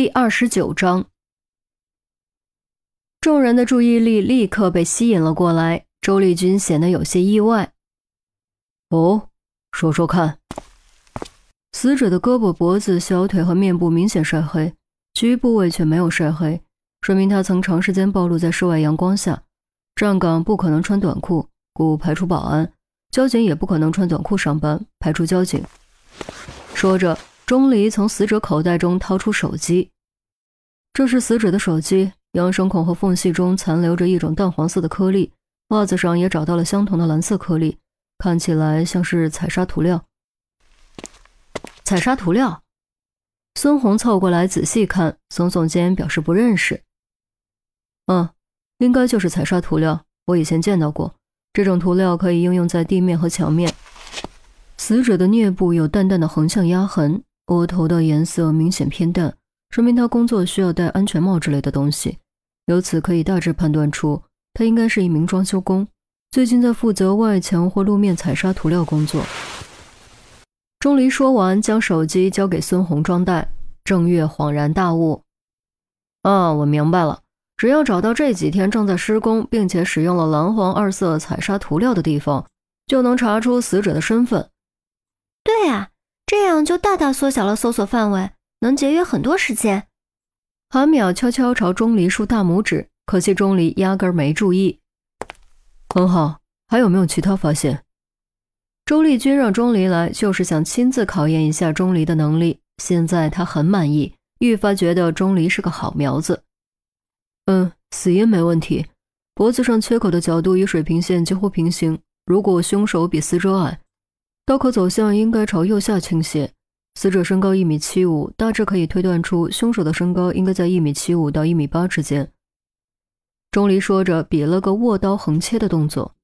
第二十九章，众人的注意力立刻被吸引了过来。周丽君显得有些意外。哦，说说看。死者的胳膊、脖子、小腿和面部明显晒黑，其余部位却没有晒黑，说明他曾长时间暴露在室外阳光下。站岗不可能穿短裤，故排除保安；交警也不可能穿短裤上班，排除交警。说着。钟离从死者口袋中掏出手机，这是死者的手机，扬声孔和缝隙中残留着一种淡黄色的颗粒，袜子上也找到了相同的蓝色颗粒，看起来像是彩砂涂料。彩砂涂料，孙红凑过来仔细看，耸耸肩表示不认识。嗯，应该就是彩砂涂料，我以前见到过，这种涂料可以应用在地面和墙面。死者的颞部有淡淡的横向压痕。额头的颜色明显偏淡，说明他工作需要戴安全帽之类的东西。由此可以大致判断出，他应该是一名装修工，最近在负责外墙或路面彩砂涂料工作。钟离说完，将手机交给孙红装袋。郑月恍然大悟：“啊，我明白了，只要找到这几天正在施工并且使用了蓝黄二色彩砂涂料的地方，就能查出死者的身份。”对啊。这样就大大缩小了搜索范围，能节约很多时间。韩淼悄悄朝钟离竖大拇指，可惜钟离压根没注意。很好，还有没有其他发现？周丽君让钟离来，就是想亲自考验一下钟离的能力。现在他很满意，愈发觉得钟离是个好苗子。嗯，死因没问题，脖子上缺口的角度与水平线几乎平行。如果凶手比死者矮。刀口走向应该朝右下倾斜。死者身高一米七五，大致可以推断出凶手的身高应该在一米七五到一米八之间。钟离说着，比了个握刀横切的动作。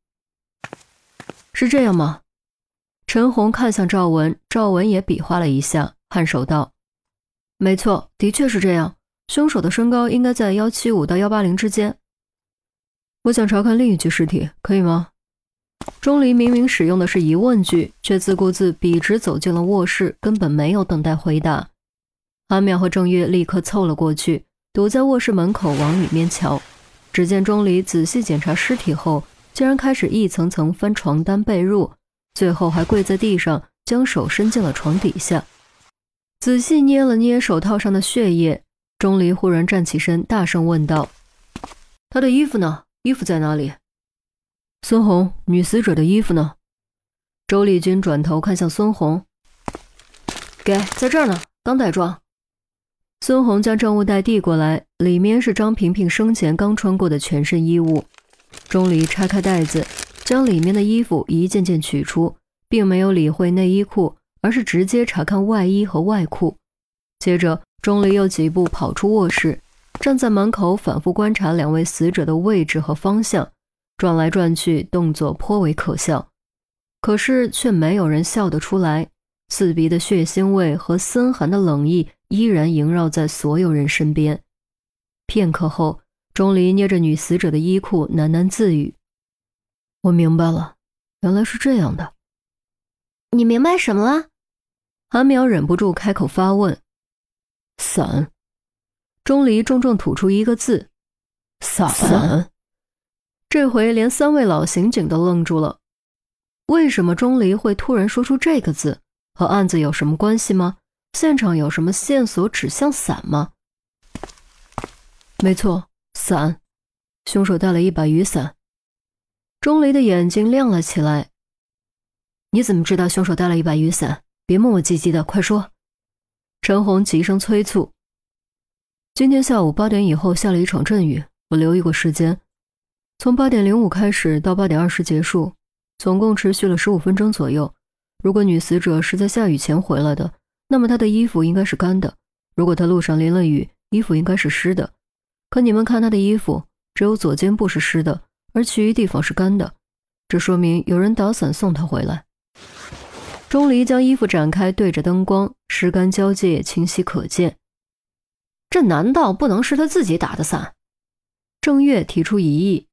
是这样吗？陈红看向赵文，赵文也比划了一下，颔首道：“没错，的确是这样。凶手的身高应该在幺七五到幺八零之间。我想查看另一具尸体，可以吗？”钟离明明使用的是疑问句，却自顾自笔直走进了卧室，根本没有等待回答。韩淼和郑月立刻凑了过去，堵在卧室门口往里面瞧。只见钟离仔细检查尸体后，竟然开始一层层翻床单被褥，最后还跪在地上，将手伸进了床底下，仔细捏了捏手套上的血液。钟离忽然站起身，大声问道：“他的衣服呢？衣服在哪里？”孙红，女死者的衣服呢？周丽君转头看向孙红，给，在这儿呢，刚带装。孙红将证物袋递过来，里面是张萍萍生前刚穿过的全身衣物。钟离拆开袋子，将里面的衣服一件件取出，并没有理会内衣裤，而是直接查看外衣和外裤。接着，钟离又几步跑出卧室，站在门口反复观察两位死者的位置和方向。转来转去，动作颇为可笑，可是却没有人笑得出来。刺鼻的血腥味和森寒的冷意依然萦绕在所有人身边。片刻后，钟离捏着女死者的衣裤，喃喃自语：“我明白了，原来是这样的。”你明白什么了？韩淼忍不住开口发问。伞。钟离重重吐出一个字：“伞。”这回连三位老刑警都愣住了。为什么钟离会突然说出这个字？和案子有什么关系吗？现场有什么线索指向伞吗？没错，伞。凶手带了一把雨伞。钟离的眼睛亮了起来。你怎么知道凶手带了一把雨伞？别磨磨唧唧的，快说！陈红急声催促。今天下午八点以后下了一场阵雨，我留意过时间。从八点零五开始到八点二十结束，总共持续了十五分钟左右。如果女死者是在下雨前回来的，那么她的衣服应该是干的；如果她路上淋了雨，衣服应该是湿的。可你们看她的衣服，只有左肩部是湿的，而其余地方是干的，这说明有人打伞送她回来。钟离将衣服展开，对着灯光，湿干交界，清晰可见。这难道不能是他自己打的伞？郑月提出疑议。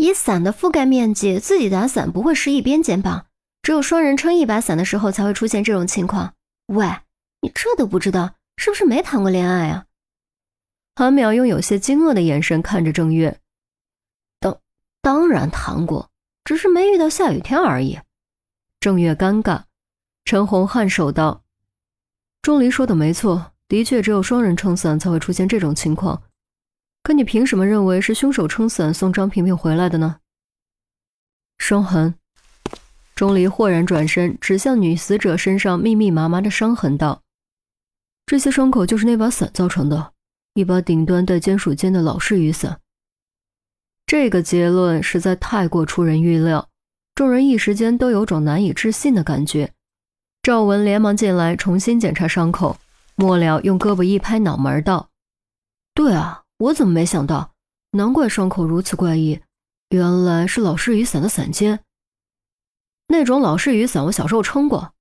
以伞的覆盖面积，自己打伞不会是一边肩膀，只有双人撑一把伞的时候才会出现这种情况。喂，你这都不知道，是不是没谈过恋爱啊？韩淼用有些惊愕的眼神看着郑月。当当然谈过，只是没遇到下雨天而已。郑月尴尬，陈红颔首道：“钟离说的没错，的确只有双人撑伞才会出现这种情况。可你凭什么认为是凶手撑伞送张萍萍回来的呢？”伤痕。钟离豁然转身，指向女死者身上密密麻麻的伤痕，道：“这些伤口就是那把伞造成的，一把顶端带金属尖的老式雨伞。”这个结论实在太过出人预料，众人一时间都有种难以置信的感觉。赵文连忙进来重新检查伤口，末了用胳膊一拍脑门，道：“对啊，我怎么没想到？难怪伤口如此怪异，原来是老式雨伞的伞尖。”那种老式雨伞，我小时候撑过，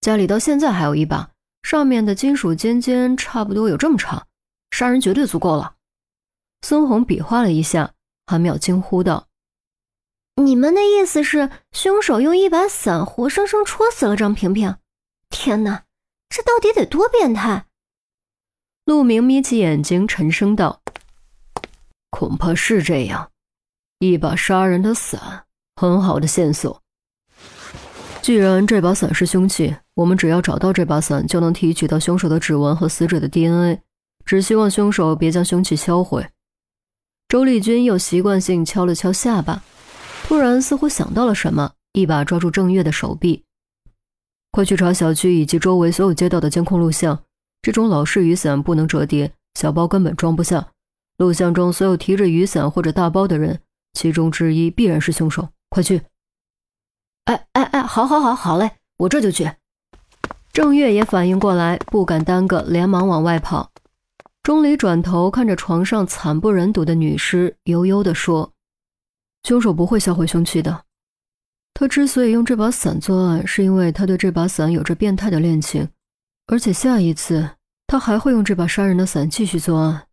家里到现在还有一把，上面的金属尖尖差不多有这么长，杀人绝对足够了。孙红比划了一下，韩淼惊呼道：“你们的意思是，凶手用一把伞活生生戳死了张萍萍？天哪，这到底得多变态？”陆明眯起眼睛，沉声道：“恐怕是这样，一把杀人的伞，很好的线索。”既然这把伞是凶器，我们只要找到这把伞，就能提取到凶手的指纹和死者的 DNA。只希望凶手别将凶器销毁。周丽君又习惯性敲了敲下巴，突然似乎想到了什么，一把抓住郑月的手臂：“快去查小区以及周围所有街道的监控录像。这种老式雨伞不能折叠，小包根本装不下。录像中所有提着雨伞或者大包的人，其中之一必然是凶手。快去！”哎哎哎，好，好，好，好嘞，我这就去。郑月也反应过来，不敢耽搁，连忙往外跑。钟离转头看着床上惨不忍睹的女尸，悠悠地说：“凶手不会销毁凶器的。他之所以用这把伞作案，是因为他对这把伞有着变态的恋情，而且下一次他还会用这把杀人的伞继续作案。”